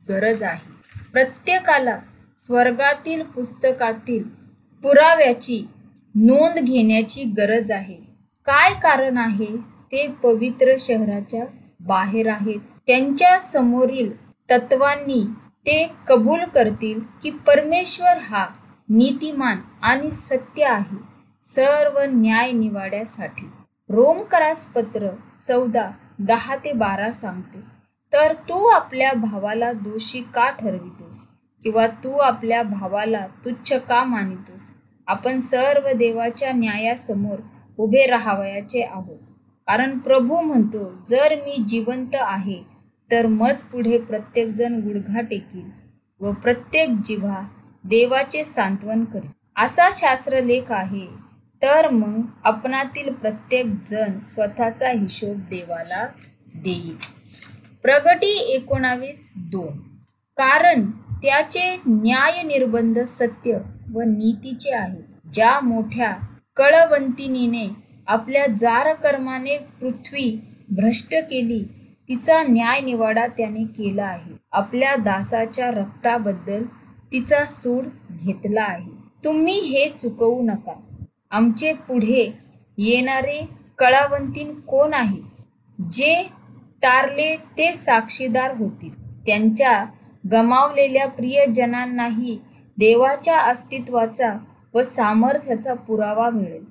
गरज आहे. प्रत्येकाला स्वर्गातील पुस्तकातील पुराव्याची नोंद घेण्याची गरज आहे. काय कारण आहे? ते पवित्र शहराच्या बाहेर आहेत. त्यांच्या समोरील तत्वांनी ते कबूल करतील की परमेश्वर हा नीतिमान आणि सत्य आहे. सर्व न्याय निवाड्यासाठी. रोमकरास पत्र चौदा दहा ते बारा सांगते. तर तू आपल्या भावाला दोषी का ठरवितोस? किंवा तू आपल्या भावाला तुच्छ का मानितोस? आपण सर्व देवाच्या न्यायासमोर उभे राहावयाचे आहोत. कारण प्रभू म्हणतो जर मी जिवंत आहे तर मज पुढे प्रत्येकजण गुडघा टेकील व प्रत्येक जिव्हा देवाचे सांत्वन करेल असा शास्त्रलेख आहे. तर मग आपणातील प्रत्येक जण स्वतःचा हिशोब देवाला देईल. प्रगटी एकोणावीस दोन. कारण त्याचे न्याय निर्बंध सत्य व नीतीचे आहे ज्या मोठ्या कळवंतिनीने आपल्या जार कर्माने पृथ्वी भ्रष्ट केली तिचा न्याय निवाडा त्याने केला आहे. आपल्या दासाच्या रक्ताबद्दल तिचा सूड घेतला आहे. तुम्ही हे चुकवू नका. आमचे पुढे येणारे कळावंतीन कोण आहे? जे तारले ते साक्षीदार होतील. त्यांच्या गमावलेल्या प्रियजनांनाही देवाच्या अस्तित्वाचा व सामर्थ्याचा पुरावा मिळेल.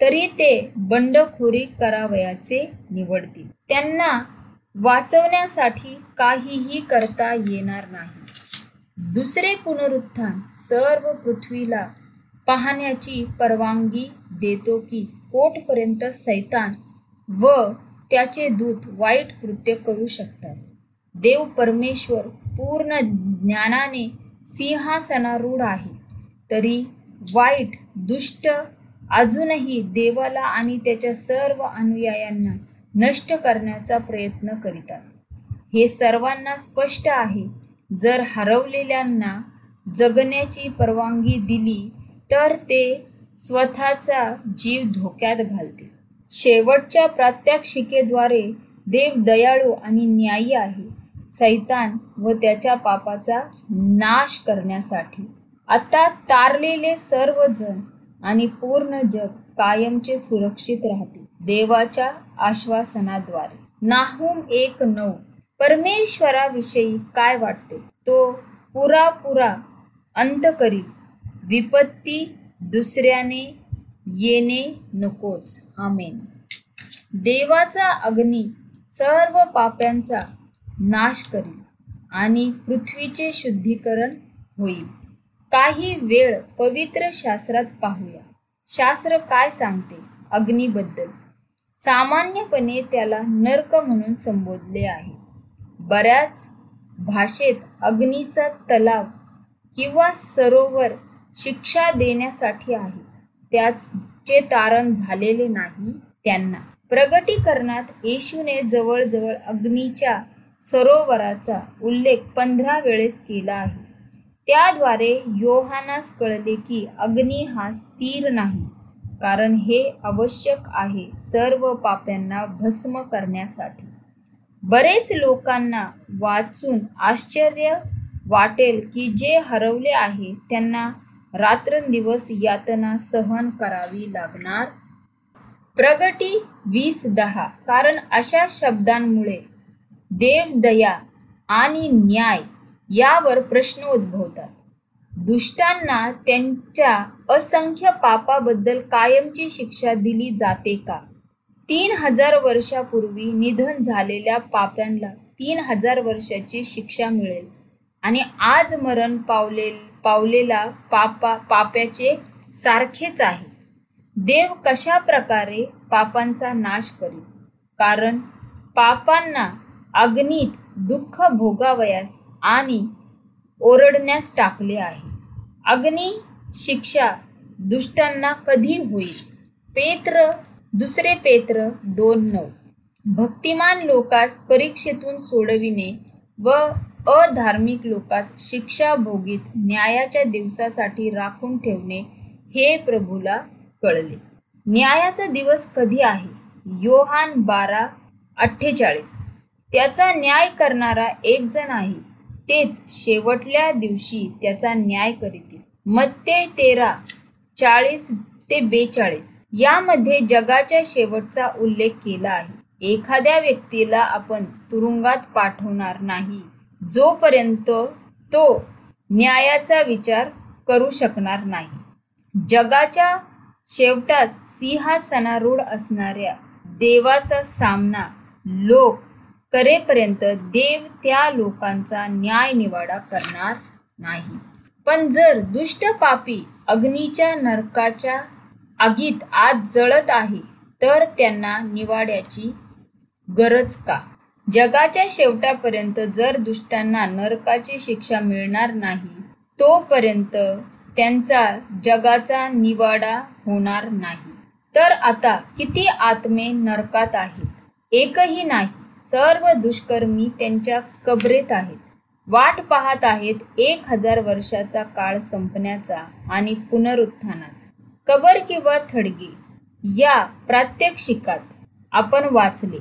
तरी ते बंडखोरी करावयाचे निवडतील. त्यांना वाचवण्यासाठी काहीही करता येणार नाही. दुसरे पुनरुत्थान सर्व पृथ्वीला पाहण्याची परवानगी देतो की कोटपर्यंत सैतान व त्याचे दूत वाईट कृत्य करू शकतात. देव परमेश्वर पूर्ण ज्ञानाने सिंहासनारूढ आहे. तरी वाईट दुष्ट अजूनही देवाला आणि त्याच्या सर्व अनुयायांना नष्ट करण्याचा प्रयत्न करीतात. हे सर्वांना स्पष्ट आहे. जर हरवलेल्यांना जगण्याची परवानगी दिली तर ते स्वतःचा जीव धोक्यात घालतील. शेवटच्या प्रात्यक्षिकेद्वारे देव दयाळू आणि न्यायी आहे. सैतान व त्याच्या पापाचा नाश करण्यासाठी. आता तारलेले सर्वजण आणि पूर्ण जग कायमचे सुरक्षित राहतील. देवाच्या आश्वासनाद्वारे. नाहूम एक नऊ. परमेश्वराविषयी काय वाटते? तो पुरापुरा अंत करीत विपत्ती दुसऱ्याने येणे नकोच. आमेन. देवाचा अग्नी सर्व पाप्यांचा नाश करील आणि पृथ्वीचे शुद्धीकरण होईल. काही वेळ पवित्र शास्त्रात पाहूया. शास्त्र काय सांगते अग्नीबद्दल? सामान्यपणे त्याला नर्क म्हणून संबोधले आहे. बऱ्याच भाषेत अग्नीचा तलाव किंवा सरोवर शिक्षा देण्यासाठी आहे. त्याचे तारण झालेले नाही त्यांना. प्रगटीकरणात येशूने जवळजवळ अग्नीच्या सरोवराचा उल्लेख पंधरा वेळेस केला आहे. त्याद्वारे योहानास कळले की अग्नी हा स्थिर नाही कारण हे आवश्यक आहे सर्व पाप्यांना भस्म करण्यासाठी. बरेच लोकांना वाचून आश्चर्य वाटेल की जे हरवले आहे त्यांना रात्रंदिवस यातना सहन करावी लागणार? प्रगती वीस दहा. कारण अशा शब्दांमुळे देवदया आणि न्याय यावर प्रश्न उद्भवतात. दुष्टांना त्यांच्या असंख्य पापाबद्दल कायमची शिक्षा दिली जाते का? तीन हजार वर्षापूर्वी निधन झालेल्या पाप्यांना तीन हजार वर्षाची शिक्षा मिळेल आणि आज मरण पावले पावलेला पापा पाप्याचे सारखेच आहे. देव कशा प्रकारे पापांचा नाश करील? कारण पापांना अग्नीत दुःख भोगावयास आणि ओरडण्यास टाकले आहे. अग्नी शिक्षा दुष्टांना कधी होईल? पेत्र दुसरे पेत्र दोन नऊ. भक्तिमान लोकास परीक्षेतून सोडविणे व अधार्मिक लोकास शिक्षा भोगीत न्यायाच्या दिवसासाठी राखून ठेवणे हे प्रभूला कळले. न्यायाचा दिवस कधी आहे? योहान बारा अठ्ठेचाळीस. त्याचा न्याय करणारा एक जण आहे तेच शेवटल्या दिवशी त्याचा न्याय करीतील. मत्ते तेरा चाळीस ते बेचाळीस. यामध्ये जगाच्या शेवटचा उल्लेख केला आहे. एखाद्या व्यक्तीला आपण तुरुंगात पाठवणार नाही. जोपर्यंत तो न्यायाचा विचार करू शकणार नाही. जगाच्या शेवटास सिंहासनारूढ असणाऱ्या देवाचा सामना लोक करेपर्यंत देव त्या लोकांचा न्याय निवाडा करणार नाही. पण जर दुष्ट पापी अग्नीच्या नरकाच्या आगीत आत जळत आहे तर त्यांना निवाड्याची गरज का? जगाच्या शेवटापर्यंत जर दुष्टांना नरकाची शिक्षा मिळणार नाही तोपर्यंत त्यांचा जगाचा निवाडा होणार नाही. तर आता किती आत्मे नरकात आहेत? एकही नाही सर्व दुष्कर्मी त्यांच्या कबरेत आहेत. वाट पाहत आहेत एक हजार वर्षाचा काळ संपण्याचा आणि पुनरुत्थानाचा. कबर किंवा थडगे या प्रात्यक्षिकात आपण वाचले.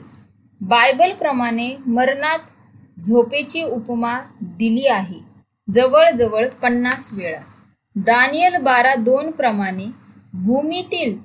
बायबलप्रमाणे मरणात झोपेची उपमा दिली आहे. जवळजवळ पन्नास वेळा. दानियल बारा दोन प्रमाणे भूमीतील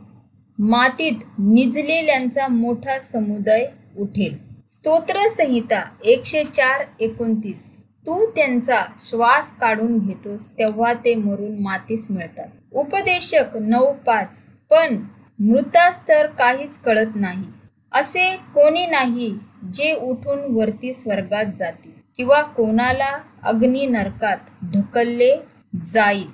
मातीत निजलेल्यांचा मोठा समुदाय उठेल. स्तोत्रसंहिता एकशे चार एकोणतीस. तू त्यांचा श्वास काढून घेतोस तेव्हा ते मरून मातीस मिळतात. उपदेशक नऊ पाच. पण मृतास तर काहीच कळत नाही. असे कोणी नाही जे उठून वरती स्वर्गात जातील किंवा कोणाला अग्नी नरकात ढकलले जाईल.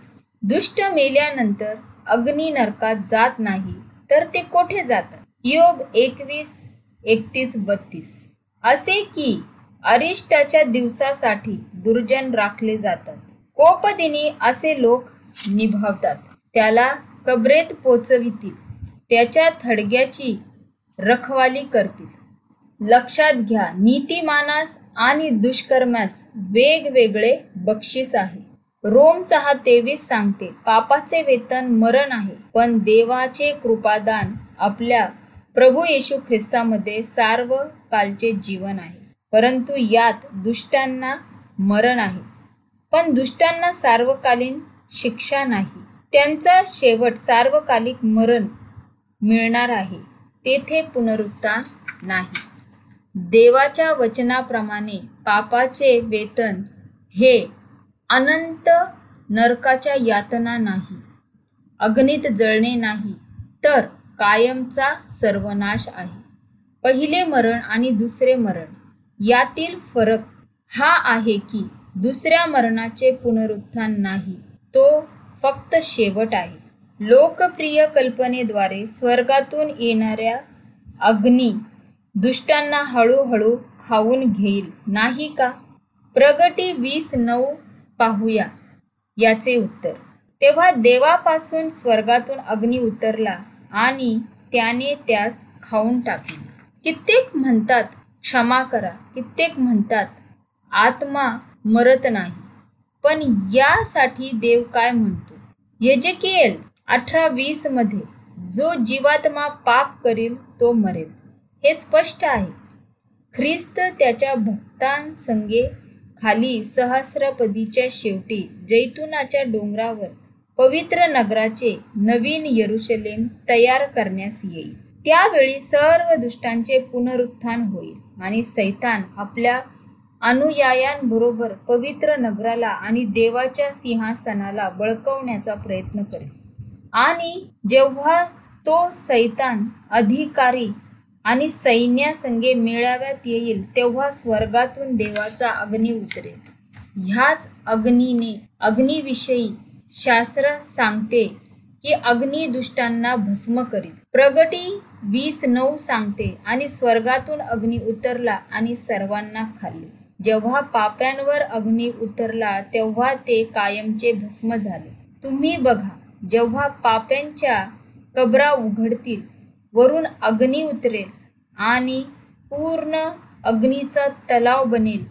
दुष्ट मेल्यानंतर अग्नी नरकात जात नाही तर ते कोठे जातात? योग एकवीस एकतीस बत्तीस. असे की अरिष्टाच्या दिवसासाठी दुर्जन राखले जातात. कोपदिनी असे लोक निभावतात. त्याला कबरेत पोचवितील. त्याच्या थडग्याची रखवाली करतील. लक्षात घ्या नीतिमानास आणि दुष्कर्मास वेगवेगळे बक्षीस आहे. रोम सहा तेवीस सांगते पापाचे वेतन मरण आहे पण देवाचे कृपादान आपल्या प्रभू येशू ख्रिस्तामध्ये सार्व कालचे जीवन आहे. परंतु यात दुष्टांना मरण आहे. पण दुष्टांना सार्वकालीन शिक्षा नाही. त्यांचा शेवट सार्वकालिक मरण मिळणार आहे. तेथे पुनरुत्थान नाही. देवाच्या वचनाप्रमाणे पापाचे वेतन हे अनंत नरकाच्या यातना नाही अग्नीत जळणे नाही तर कायमचा सर्वनाश आहे. पहिले मरण आणि दुसरे मरण यातील फरक हा आहे की दुसऱ्या मरणाचे पुनरुत्थान नाही तो फक्त शेवट आहे. लोकप्रिय कल्पनेद्वारे स्वर्गातून येणाऱ्या अग्नी दुष्टांना हळूहळू खाऊन घेईल. नाही का? प्रगटी वीस नऊ पाहूया याचे उत्तर. तेव्हा देवापासून स्वर्गातून अग्नी उतरला आणि त्याने त्यास खाऊन टाकले. कित्येक म्हणतात क्षमा करा. कित्येक म्हणतात आत्मा मरत नाही. पण यासाठी देव काय म्हणतो? यजकेल अठरा वीसमध्ये जो जीवात्मा पाप करील तो मरेल. हे स्पष्ट आहे. ख्रिस्त त्याच्या भक्तांसंगे खाली सहस्रपदीच्या शेवटी जैतुनाच्या डोंगरावर पवित्र नगराचे नवीन यरुशलेम तयार करण्यास येईल. त्यावेळी सर्व दुष्टांचे पुनरुत्थान होईल आणि सैतान आपल्या अनुयायांबरोबर पवित्र नगराला आणि देवाच्या सिंहासनाला बळकवण्याचा प्रयत्न करेल. आणि जेव्हा तो सैतान अधिकारी आणि सैन्यासंगे मेळाव्यात येईल तेव्हा स्वर्गातून देवाचा अग्नी उतरेल. ह्याच अग्नीने अग्निविषयी शास्त्र सांगते की अग्नी दुष्टांना भस्म करील. प्रगटी वीस नऊ सांगते आणि स्वर्गातून अग्नी उतरला आणि सर्वांना खाल्ले. जेव्हा पाप्यांवर अग्नी उतरला तेव्हा ते कायमचे भस्म झाले. तुम्ही बघा जेव्हा पाप्यांच्या कबरा उघडतील वरून अग्नी उतरेल आणि पूर्ण अग्नीचा तलाव बनेल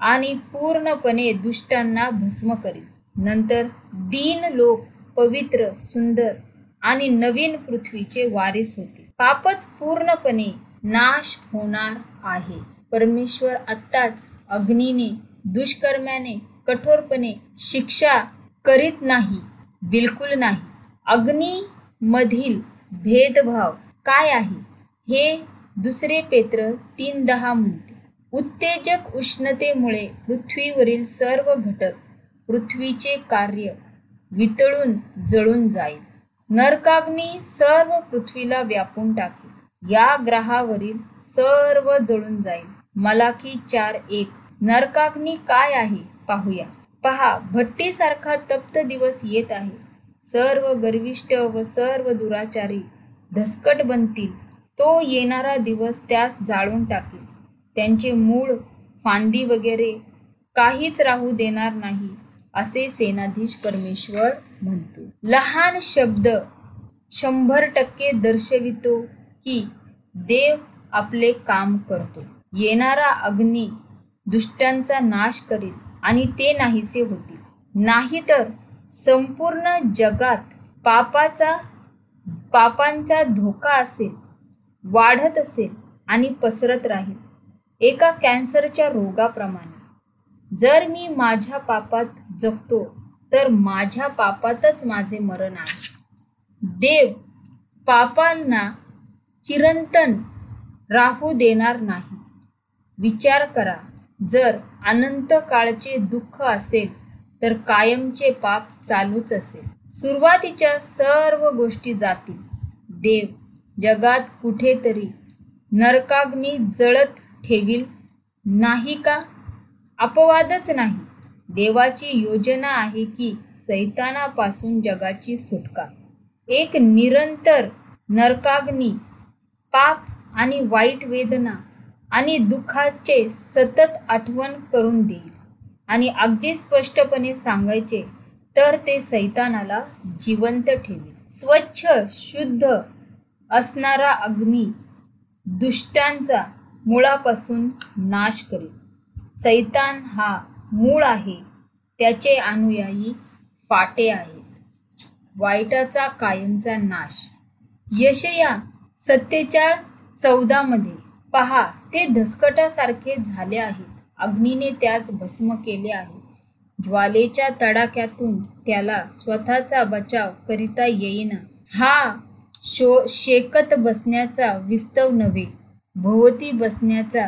आणि पूर्णपणे दुष्टांना भस्म करेल. नंतर दीन लोक पवित्र सुंदर आणि नवीन पृथ्वीचे वारीस होते पापच पूर्णपणे नाश होणार आहे. परमेश्वर आत्ताच अग्नीने दुष्कर्म्याने कठोरपणे शिक्षा करीत नाही. बिलकुल नाही. अग्नीमधील भेदभाव काय आहे? हे दुसरे पेत्र तीन दहा म्हणते. उत्तेजक उष्णतेमुळे पृथ्वीवरील सर्व घटक पृथ्वीचे कार्य वितळून जळून जाईल. नरकाग्नी सर्व पृथ्वीला व्यापून टाकेल. या ग्रहावरील सर्व जळून जाईल. मलाकी चार एक. नरकाग्नी काय आहे? पाहूया. पहा भट्टीसारखा तप्त दिवस येत आहे. सर्व गर्विष्ठ व सर्व दुराचारी धसकट बनतील. तो येणारा दिवस त्यास जाळून टाकेल. त्यांचे मूळ फांदी वगैरे काहीच राहू देणार नाही असे सेनाधीश परमेश्वर म्हणतो. लहान शब्द शंभर टक्के दर्शवितो की देव आपले काम करतो. येणारा अग्नी दुष्टांचा नाश करील. आणि ते नाहीसे होतील नाहीतर संपूर्ण जगात पापाचा पापांचा धोका असेल वाढत असेल आणि पसरत राहील. एका कॅन्सरच्या रोगाप्रमाणे. जर मी माझ्या पापात जगतो तर माझ्या पापातच माझे मरण आहे. देव पापांना चिरंतन राहू देणार नाही. विचार करा. जर अनंत काळचे दुःख असेल तर कायमचे पाप चालूच असेल. सुरुवातीच्या सर्व गोष्टी जातील. देव जगात कुठेतरी नरकाग्नी जळत ठेवील नाही का? अपवादच नाही. देवाची योजना आहे की सैतानापासून जगाची सुटका. एक निरंतर नरकाग्नी पाप आणि वाईट वेदना आणि दुःखाचे सतत आठवण करून देईल. आणि अगदी स्पष्टपणे सांगायचे तर ते सैतानाला जिवंत ठेवेल. स्वच्छ शुद्ध असणारा अग्नी दुष्टांचा मुळापासून नाश करेल. सैतान हा मूळ आहे. त्याचे अनुयायी फाटे आहेत. वाईटाचा कायमचा नाश. यशया सत्तेचाळ चौदामध्ये पहा ते धसकटासारखे झाले आहेत. अग्नीने त्यास भस्म केले आहे. ज्वालेच्या तडाख्यातून त्याला स्वतःचा बचाव करिता येईना. हा शो शेकत बसण्याचा विस्तव नव्हे भोवती बसण्याचा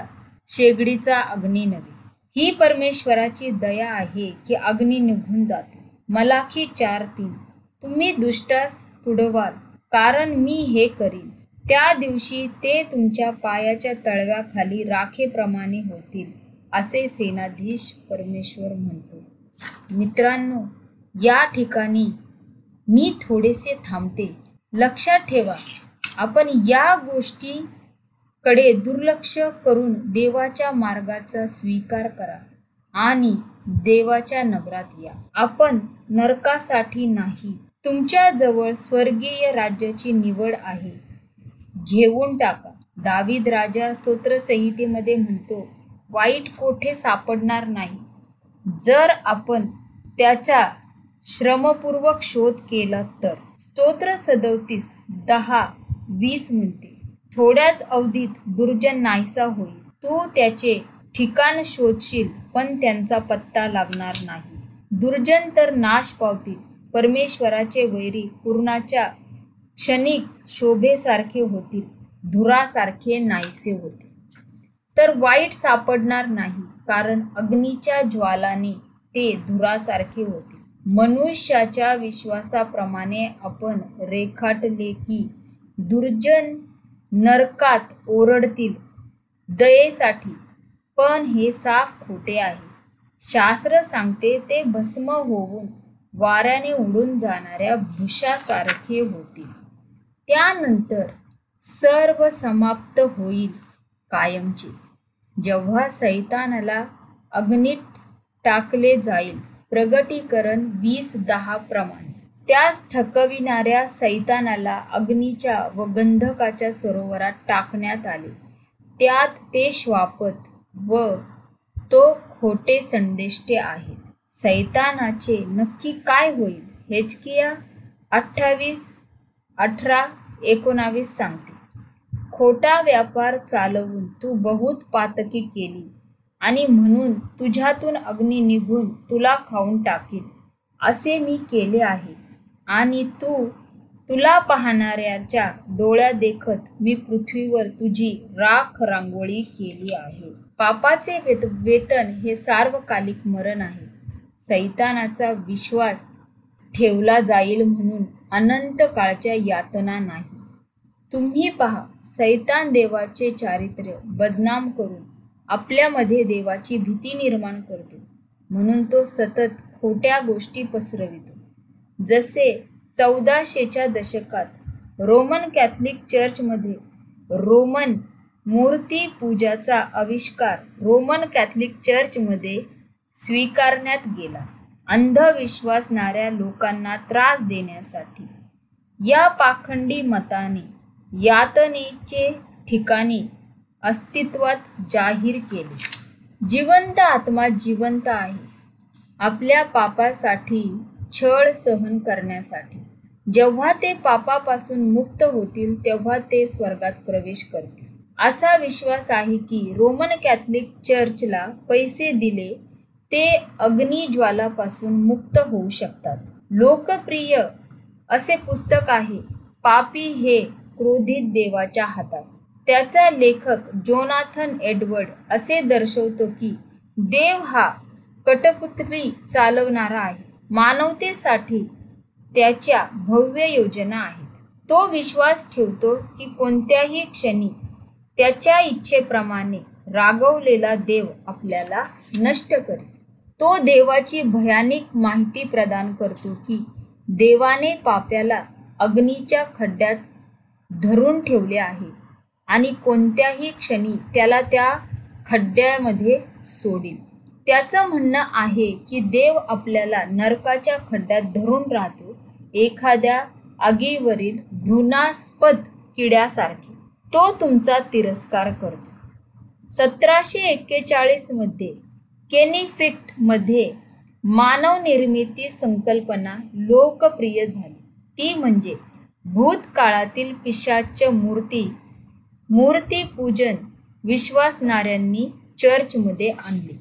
शेगडीचा अग्नी नव्हे. ही परमेश्वराची दया आहे की अग्नी निघून जातो. मलाखी चार तीन तुम्ही दुष्टास तुडवाल कारण मी हे करीन. त्या दिवशी ते तुमच्या पायाच्या तळव्याखाली राखेप्रमाणे होतील असे सेनाधीश परमेश्वर म्हणतो. मित्रांनो या ठिकाणी मी थोडेसे थांबते. लक्षात ठेवा आपण या गोष्टी कडे दुर्लक्ष करून देवाच्या मार्गाचा स्वीकार करा आणि देवाच्या नगरात या. आपण नरकासाठी नाही तुमच्याजवळ स्वर्गीय राज्याची निवड आहे. घेऊन टाका. दावीद राजा स्तोत्रसंहितेमध्ये म्हणतो वाईट कोठे सापडणार नाही. जर आपण त्याच्या श्रमपूर्वक शोध केला तर. स्तोत्र सदवतीस दहा वीस म्हणते. थोड्याच अवधीत दुर्जन नाहीसा होईल. तू त्याचे ठिकाण शोधशील पण त्यांचा पत्ता लागणार नाही. दुर्जन तर नाश पावतील. परमेश्वराचे वैरी पूर्णाच्या क्षणिक शोभेसारखे होतील धुरासारखे नाहीसे होतील. तर वाईट सापडणार नाही कारण अग्नीच्या ज्वालाने ते धुरासारखे होते मनुष्याच्या विश्वासाप्रमाणे आपण रेखाटले की दुर्जन नरकात ओरडतील दयेसाठी पण हे साफ खोटे आहे. शास्त्र सांगते ते भस्म होऊन वाऱ्याने उडून जाणाऱ्या भुशासारखे होतील. त्यानंतर सर्व समाप्त होईल कायमचे. जेव्हा सैतानाला अग्नीत टाकले जाईल प्रगटीकरण वीस दहा प्रमाणे. त्यास ठकविणाऱ्या सैतानाला अग्नीच्या व गंधकाच्या सरोवरात टाकण्यात आले. त्यात ते श्वापत व तो खोटे संदेष्टे आहेत. सैतानाचे नक्की काय होईल? हेचकिया अठ्ठावीस अठरा एकोणावीस सांगते. खोटा व्यापार चालवून तू बहुत पातकी केली आणि म्हणून तुझ्यातून अग्नी निघून तुला खाऊन टाकील असे मी केले आहे आणि तू तुला पाहणाऱ्याच्या डोळ्या देखत मी पृथ्वीवर तुझी राख रांगोळी केली आहे. पापाचे वेत वेतन हे सार्वकालिक मरण आहे. सैतानाचा विश्वास ठेवला जाईल म्हणून अनंत काळच्या यातना नाही. तुम्ही पहा सैतान देवाचे चारित्र्य बदनाम करून आपल्यामध्ये देवाची भीती निर्माण करतो. म्हणून तो सतत खोट्या गोष्टी पसरवितो. जसे चौदाशेच्या दशकात रोमन कॅथलिक चर्चमध्ये रोमन मूर्ती पूजाचा आविष्कार रोमन कॅथलिक चर्चमध्ये स्वीकारण्यात गेला. अंधविश्वासणाऱ्या लोकांना त्रास देण्यासाठी. या पाखंडी मताने यातनेचे ठिकाणी अस्तित्वात जाहीर केले. जिवंत आत्मा जिवंत आहे. आपल्या पापासाठी छळ सहन करण्यासाठी. जेव्हा ते पापापासून मुक्त होतील तेव्हा ते स्वर्गात प्रवेश करतील. असा विश्वास आहे की रोमन कॅथलिक चर्चला पैसे दिले ते अग्निज्वालापासून मुक्त होऊ शकतात. लोकप्रिय असे पुस्तक आहे पापी हे क्रोधित देवाच्या हातात. त्याचा लेखक जोनाथन एडवर्ड असे दर्शवतो की देव हा कटपुतळी चालवणारा आहे. मानवतेसाठी त्याच्या भव्य योजना आहेत. तो विश्वास ठेवतो की कोणत्याही क्षणी त्याच्या इच्छेप्रमाणे रागवलेला देव आपल्याला नष्ट करेल. तो देवाची भयानक माहिती प्रदान करतो की देवाने पाप्याला अग्नीच्या खड्ड्यात धरून ठेवले आहे आणि कोणत्याही क्षणी त्याला त्या खड्ड्यामध्ये सोडील. त्याचं म्हणणं आहे की देव आपल्याला नरकाच्या खड्ड्यात धरून राहतो एखाद्या आगीवरील घृणास्पद किड्यासारखे. तो तुमचा तिरस्कार करतो. सतराशे एक्केचाळीसमध्ये केनिफिक्टमध्ये मानवनिर्मिती मध्ये मानव निर्मिती संकल्पना लोकप्रिय झाली. ती म्हणजे भूतकाळातील पिशाच मूर्ती मूर्तीपूजन विश्वासणाऱ्यांनी चर्चमध्ये आणली.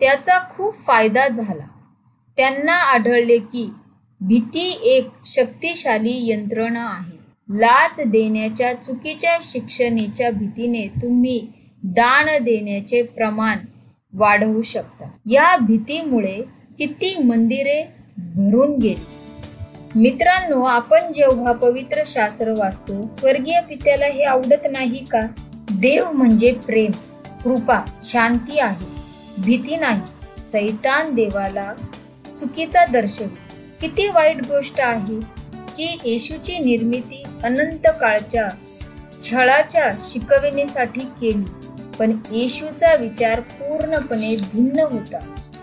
त्याचा खूप फायदा झाला. त्यांना आढळले की भीती एक शक्तिशाली यंत्रणा आहे. लाच देण्याच्या चुकीच्या शिक्षणेच्या भीतीने तुम्ही दान देण्याचे प्रमाण वाढवू शकता या भीतीमुळे किती मंदिरे भरून गेली. मित्रांनो आपण जेव्हा पवित्र शास्त्र वाचतो स्वर्गीय पित्याला हे आवडत नाही का? देव म्हणजे प्रेम कृपा शांती आहे. भीती नाही. सैतान देवाला चुकीचा दर्शवितो किती वाईट गोष्ट आहे की येशूची निर्मिती अनंत काळच्या छळाच्या शिकविण्यासाठी केली. पण येशूचा विचार पूर्णपणे भिन्न होता.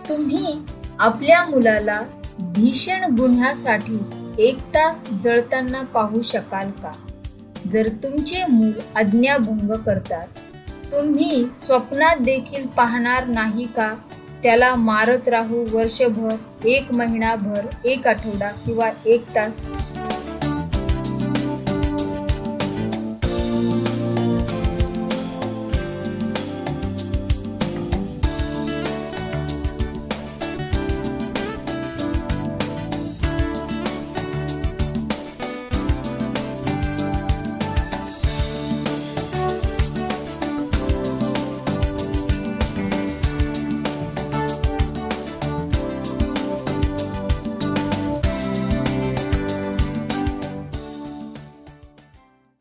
तुम्ही आपल्या मुलाला भीषण गुन्ह्यासाठी एक तास जळताना पाहू शकाल का? जर तुमचे मूल आज्ञाभंग करतात तुम्ही स्वप्नात देखील पाहणार नाही का? त्याला मारत राहू वर्षभर एक महिनाभर एक आठवडा किंवा एक तास.